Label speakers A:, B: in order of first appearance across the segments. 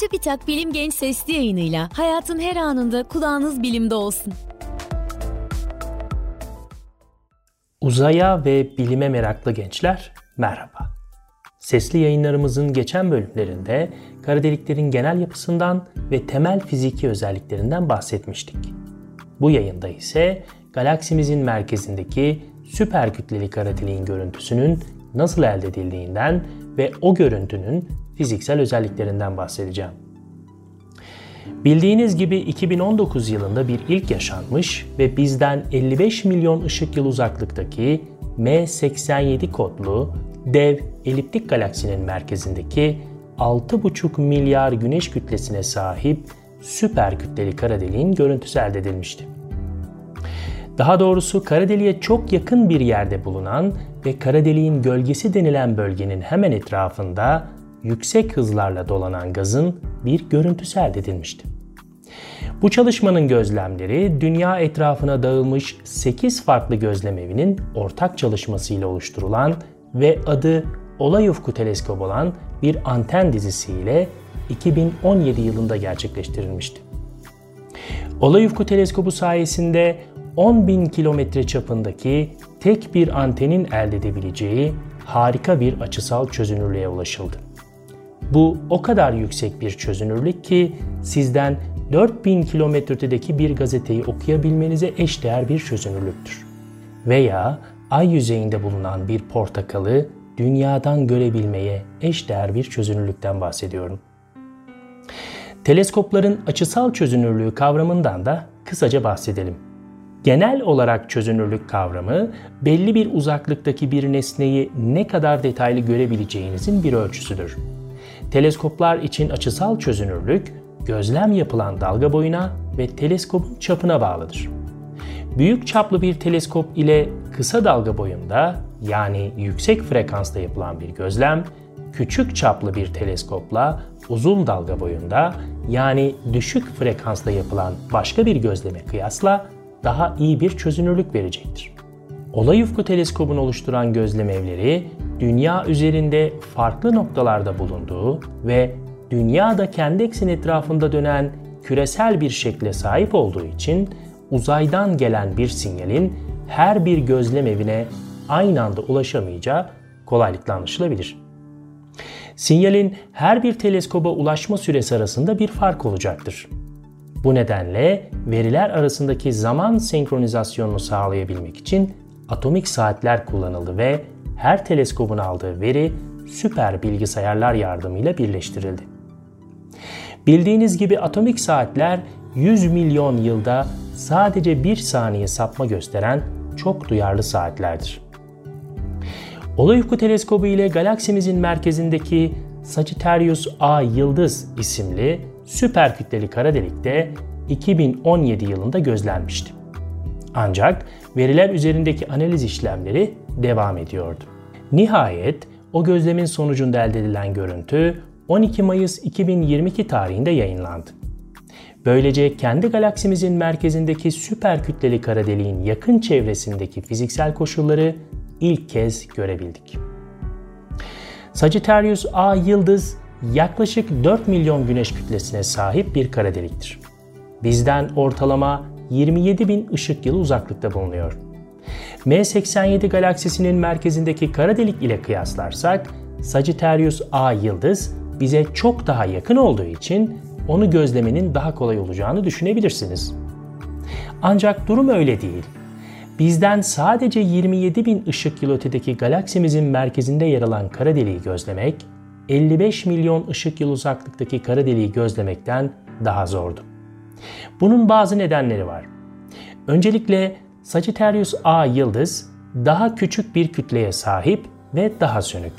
A: Çubitak Bilim Genç Sesli yayınıyla hayatın her anında kulağınız bilimde olsun.
B: Uzaya ve bilime meraklı gençler merhaba. Sesli yayınlarımızın geçen bölümlerinde kara deliklerin genel yapısından ve temel fiziki özelliklerinden bahsetmiştik. Bu yayında ise galaksimizin merkezindeki süper kütleli kara deliğin görüntüsünün nasıl elde edildiğinden ve o görüntünün fiziksel özelliklerinden bahsedeceğim. Bildiğiniz gibi 2019 yılında bir ilk yaşanmış ve bizden 55 milyon ışık yılı uzaklıktaki M87 kodlu dev eliptik galaksinin merkezindeki 6,5 milyar güneş kütlesine sahip süper kütleli kara deliğin görüntüsü elde edilmişti. Daha doğrusu kara deliğe çok yakın bir yerde bulunan ve kara deliğin gölgesi denilen bölgenin hemen etrafında yüksek hızlarla dolanan gazın bir görüntüsü elde edilmişti. Bu çalışmanın gözlemleri dünya etrafına dağılmış 8 farklı gözlemevinin ortak çalışmasıyla oluşturulan ve adı Olay Ufku Teleskop olan bir anten dizisiyle 2017 yılında gerçekleştirilmişti. Olay Ufku Teleskobu sayesinde 10.000 kilometre çapındaki tek bir antenin elde edebileceği harika bir açısal çözünürlüğe ulaşıldı. Bu o kadar yüksek bir çözünürlük ki sizden 4000 kilometredeki bir gazeteyi okuyabilmenize eşdeğer bir çözünürlüktür. Veya ay yüzeyinde bulunan bir portakalı dünyadan görebilmeye eşdeğer bir çözünürlükten bahsediyorum. Teleskopların açısal çözünürlüğü kavramından da kısaca bahsedelim. Genel olarak çözünürlük kavramı belli bir uzaklıktaki bir nesneyi ne kadar detaylı görebileceğinizin bir ölçüsüdür. Teleskoplar için açısal çözünürlük gözlem yapılan dalga boyuna ve teleskopun çapına bağlıdır. Büyük çaplı bir teleskop ile kısa dalga boyunda yani yüksek frekansta yapılan bir gözlem, küçük çaplı bir teleskopla uzun dalga boyunda yani düşük frekansta yapılan başka bir gözleme kıyasla daha iyi bir çözünürlük verecektir. Olay ufku teleskobunu oluşturan gözlem evleri dünya üzerinde farklı noktalarda bulunduğu ve dünya da kendi ekseni etrafında dönen küresel bir şekle sahip olduğu için uzaydan gelen bir sinyalin her bir gözlem evine aynı anda ulaşamayacağı kolaylıkla anlaşılabilir. Sinyalin her bir teleskoba ulaşma süresi arasında bir fark olacaktır. Bu nedenle veriler arasındaki zaman senkronizasyonunu sağlayabilmek için atomik saatler kullanıldı ve her teleskobun aldığı veri süper bilgisayarlar yardımıyla birleştirildi. Bildiğiniz gibi atomik saatler 100 milyon yılda sadece bir saniye sapma gösteren çok duyarlı saatlerdir. Olay Ufku Teleskobu ile galaksimizin merkezindeki Sagittarius A Yıldız isimli süper kütleli kara delikte 2017 yılında gözlenmişti. Ancak veriler üzerindeki analiz işlemleri devam ediyordu. Nihayet o gözlemin sonucunda elde edilen görüntü 12 Mayıs 2022 tarihinde yayınlandı. Böylece kendi galaksimizin merkezindeki süper kütleli kara deliğin yakın çevresindeki fiziksel koşulları ilk kez görebildik. Sagittarius A yıldız yaklaşık 4 milyon güneş kütlesine sahip bir kara deliktir. Bizden ortalama 27 bin ışık yılı uzaklıkta bulunuyor. M87 galaksisinin merkezindeki kara delik ile kıyaslarsak Sagittarius A yıldız bize çok daha yakın olduğu için onu gözlemenin daha kolay olacağını düşünebilirsiniz. Ancak durum öyle değil. Bizden sadece 27 bin ışık yılı ötedeki galaksimizin merkezinde yer alan kara deliği gözlemek, 55 milyon ışık yılı uzaklıktaki kara deliği gözlemekten daha zordu. Bunun bazı nedenleri var. Öncelikle Sagittarius A yıldız daha küçük bir kütleye sahip ve daha sönük.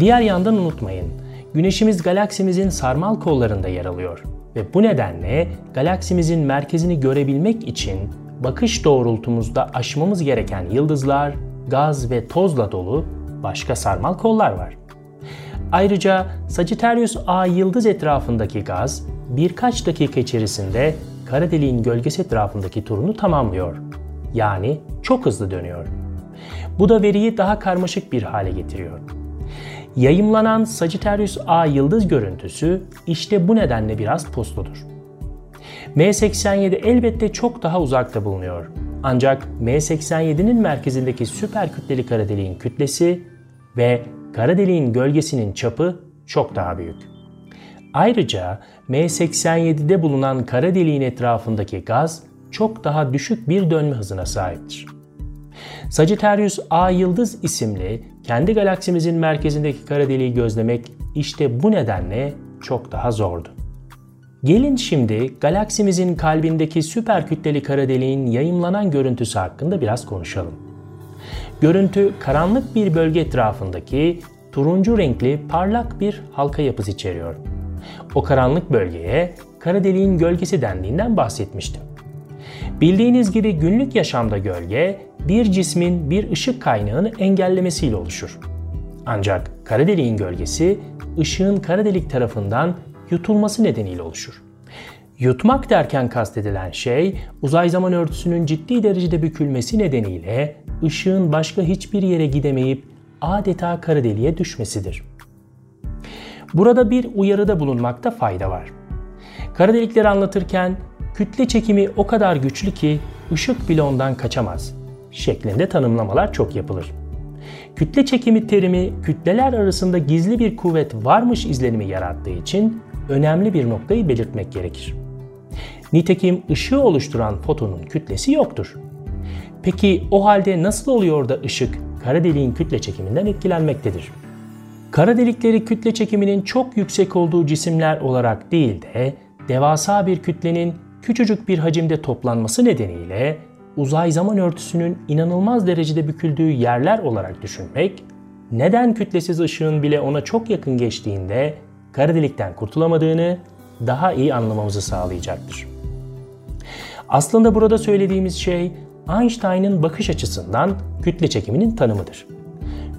B: Diğer yandan unutmayın, Güneşimiz galaksimizin sarmal kollarında yer alıyor ve bu nedenle galaksimizin merkezini görebilmek için bakış doğrultumuzda aşmamız gereken yıldızlar, gaz ve tozla dolu başka sarmal kollar var. Ayrıca Sagittarius A yıldız etrafındaki gaz birkaç dakika içerisinde kara deliğin gölgesi etrafındaki turunu tamamlıyor. Yani çok hızlı dönüyor. Bu da veriyi daha karmaşık bir hale getiriyor. Yayımlanan Sagittarius A yıldız görüntüsü işte bu nedenle biraz pusludur. M87 elbette çok daha uzakta bulunuyor. Ancak M87'nin merkezindeki süper kütleli kara deliğin kütlesi ve kara deliğin gölgesinin çapı çok daha büyük. Ayrıca M87'de bulunan kara deliğin etrafındaki gaz çok daha düşük bir dönme hızına sahiptir. Sagittarius A yıldız isimli kendi galaksimizin merkezindeki kara deliği gözlemek işte bu nedenle çok daha zordu. Gelin şimdi galaksimizin kalbindeki süper kütleli kara deliğin yayımlanan görüntüsü hakkında biraz konuşalım. Görüntü karanlık bir bölge etrafındaki turuncu renkli parlak bir halka yapısı içeriyor. O karanlık bölgeye kara deliğin gölgesi dendiğinden bahsetmiştim. Bildiğiniz gibi günlük yaşamda gölge bir cismin bir ışık kaynağını engellemesiyle oluşur. Ancak kara deliğin gölgesi ışığın kara delik tarafından yutulması nedeniyle oluşur. Yutmak derken kastedilen şey uzay zaman örtüsünün ciddi derecede bükülmesi nedeniyle ışığın başka hiçbir yere gidemeyip adeta kara deliğe düşmesidir. Burada bir uyarıda bulunmakta fayda var. Kara delikleri anlatırken kütle çekimi o kadar güçlü ki ışık bile ondan kaçamaz şeklinde tanımlamalar çok yapılır. Kütle çekimi terimi kütleler arasında gizli bir kuvvet varmış izlenimi yarattığı için önemli bir noktayı belirtmek gerekir. Nitekim ışığı oluşturan fotonun kütlesi yoktur. Peki o halde nasıl oluyor da ışık kara deliğin kütle çekiminden etkilenmektedir? Kara delikleri kütle çekiminin çok yüksek olduğu cisimler olarak değil de devasa bir kütlenin küçücük bir hacimde toplanması nedeniyle uzay zaman örtüsünün inanılmaz derecede büküldüğü yerler olarak düşünmek, neden kütlesiz ışığın bile ona çok yakın geçtiğinde kara delikten kurtulamadığını daha iyi anlamamızı sağlayacaktır. Aslında burada söylediğimiz şey Einstein'ın bakış açısından kütle çekiminin tanımıdır.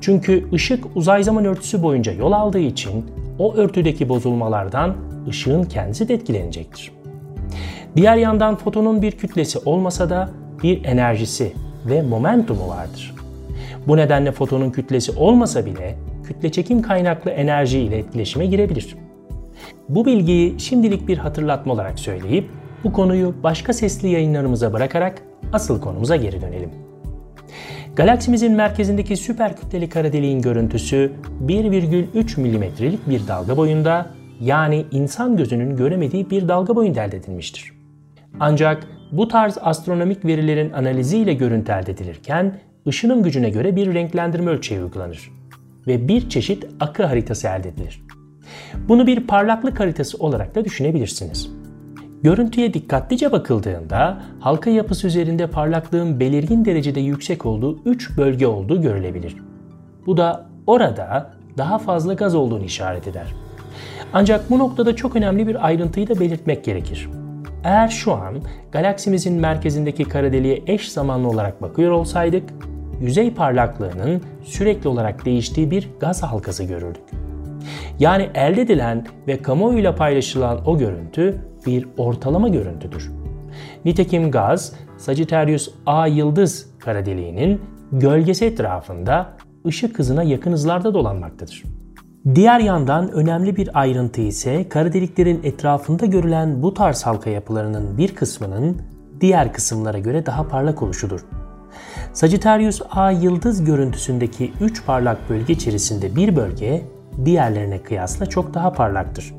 B: Çünkü ışık uzay zaman örtüsü boyunca yol aldığı için o örtüdeki bozulmalardan ışığın kendisi de etkilenecektir. Diğer yandan fotonun bir kütlesi olmasa da bir enerjisi ve momentumu vardır. Bu nedenle fotonun kütlesi olmasa bile kütle çekim kaynaklı enerji ile etkileşime girebilir. Bu bilgiyi şimdilik bir hatırlatma olarak söyleyip bu konuyu başka sesli yayınlarımıza bırakarak asıl konumuza geri dönelim. Galaksimizin merkezindeki süper kütleli kara deliğin görüntüsü 1,3 milimetrelik bir dalga boyunda yani insan gözünün göremediği bir dalga boyunda elde edilmiştir. Ancak bu tarz astronomik verilerin analiziyle görüntü elde edilirken ışınım gücüne göre bir renklendirme ölçeği uygulanır ve bir çeşit akı haritası elde edilir. Bunu bir parlaklık haritası olarak da düşünebilirsiniz. Görüntüye dikkatlice bakıldığında halka yapısı üzerinde parlaklığın belirgin derecede yüksek olduğu 3 bölge olduğu görülebilir. Bu da orada daha fazla gaz olduğunu işaret eder. Ancak bu noktada çok önemli bir ayrıntıyı da belirtmek gerekir. Eğer şu an galaksimizin merkezindeki kara deliğe eş zamanlı olarak bakıyor olsaydık, yüzey parlaklığının sürekli olarak değiştiği bir gaz halkası görürdük. Yani elde edilen ve kamuoyuyla paylaşılan o görüntü bir ortalama görüntüdür. Nitekim gaz, Sagittarius A yıldız kara deliğinin gölgesi etrafında ışık hızına yakın hızlarda dolanmaktadır. Diğer yandan önemli bir ayrıntı ise kara deliklerin etrafında görülen bu tarz halka yapılarının bir kısmının diğer kısımlara göre daha parlak oluşudur. Sagittarius A yıldız görüntüsündeki 3 parlak bölge içerisinde bir bölge diğerlerine kıyasla çok daha parlaktır.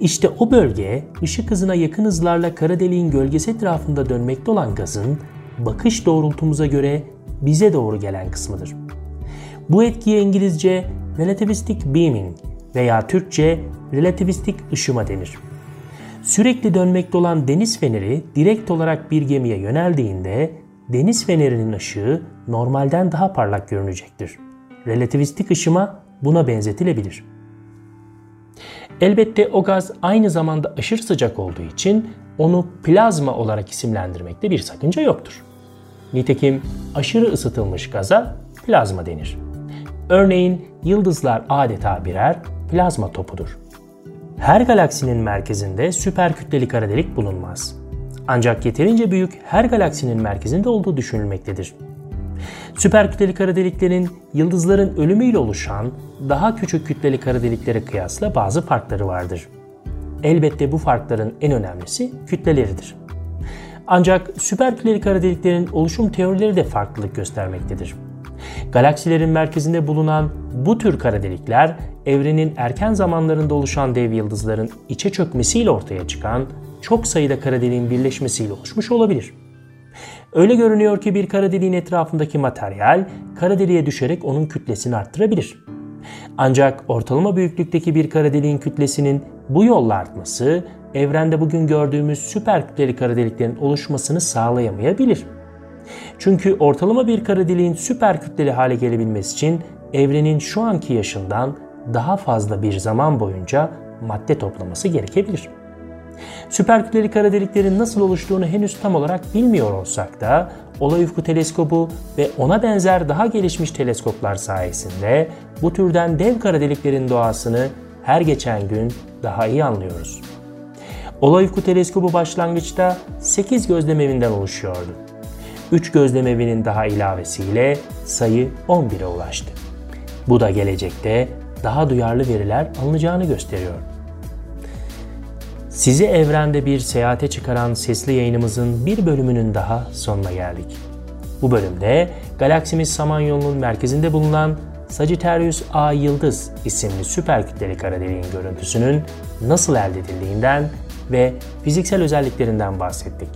B: İşte o bölge ışık hızına yakın hızlarla kara deliğin gölgesi etrafında dönmekte olan gazın bakış doğrultumuza göre bize doğru gelen kısmıdır. Bu etkiye İngilizce relativistic beaming veya Türkçe relativistik ışıma denir. Sürekli dönmekte olan deniz feneri direkt olarak bir gemiye yöneldiğinde deniz fenerinin ışığı normalden daha parlak görünecektir. Relativistik ışıma buna benzetilebilir. Elbette o gaz aynı zamanda aşırı sıcak olduğu için onu plazma olarak isimlendirmekte bir sakınca yoktur. Nitekim aşırı ısıtılmış gaza plazma denir. Örneğin yıldızlar adeta birer plazma topudur. Her galaksinin merkezinde süper kütleli kara delik bulunmaz. Ancak yeterince büyük her galaksinin merkezinde olduğu düşünülmektedir. Süper kütleli kara deliklerin yıldızların ölümüyle oluşan daha küçük kütleli kara deliklere kıyasla bazı farkları vardır. Elbette bu farkların en önemlisi kütleleridir. Ancak süper kütleli kara deliklerin oluşum teorileri de farklılık göstermektedir. Galaksilerin merkezinde bulunan bu tür kara delikler evrenin erken zamanlarında oluşan dev yıldızların içe çökmesiyle ortaya çıkan çok sayıda kara deliğin birleşmesiyle oluşmuş olabilir. Öyle görünüyor ki bir kara deliğin etrafındaki materyal kara deliğe düşerek onun kütlesini arttırabilir. Ancak ortalama büyüklükteki bir kara deliğin kütlesinin bu yolla artması evrende bugün gördüğümüz süper kütleli kara deliklerin oluşmasını sağlayamayabilir. Çünkü ortalama bir kara deliğin süper kütleli hale gelebilmesi için evrenin şu anki yaşından daha fazla bir zaman boyunca madde toplaması gerekebilir. Süper kütleli kara deliklerin nasıl oluştuğunu henüz tam olarak bilmiyor olsak da Olay Ufku Teleskobu ve ona benzer daha gelişmiş teleskoplar sayesinde bu türden dev kara deliklerin doğasını her geçen gün daha iyi anlıyoruz. Olay Ufku Teleskobu başlangıçta 8 gözlemevinden oluşuyordu. 3 gözlemevinin daha ilavesiyle sayı 11'e ulaştı. Bu da gelecekte daha duyarlı veriler alınacağını gösteriyor. Sizi evrende bir seyahate çıkaran sesli yayınımızın bir bölümünün daha sonuna geldik. Bu bölümde galaksimiz Samanyolu'nun merkezinde bulunan Sagittarius A Yıldız isimli süper kütleli kara deliğin görüntüsünün nasıl elde edildiğinden ve fiziksel özelliklerinden bahsettik.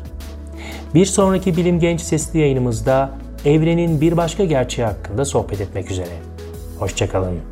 B: Bir sonraki Bilim Genç sesli yayınımızda evrenin bir başka gerçeği hakkında sohbet etmek üzere. Hoşçakalın.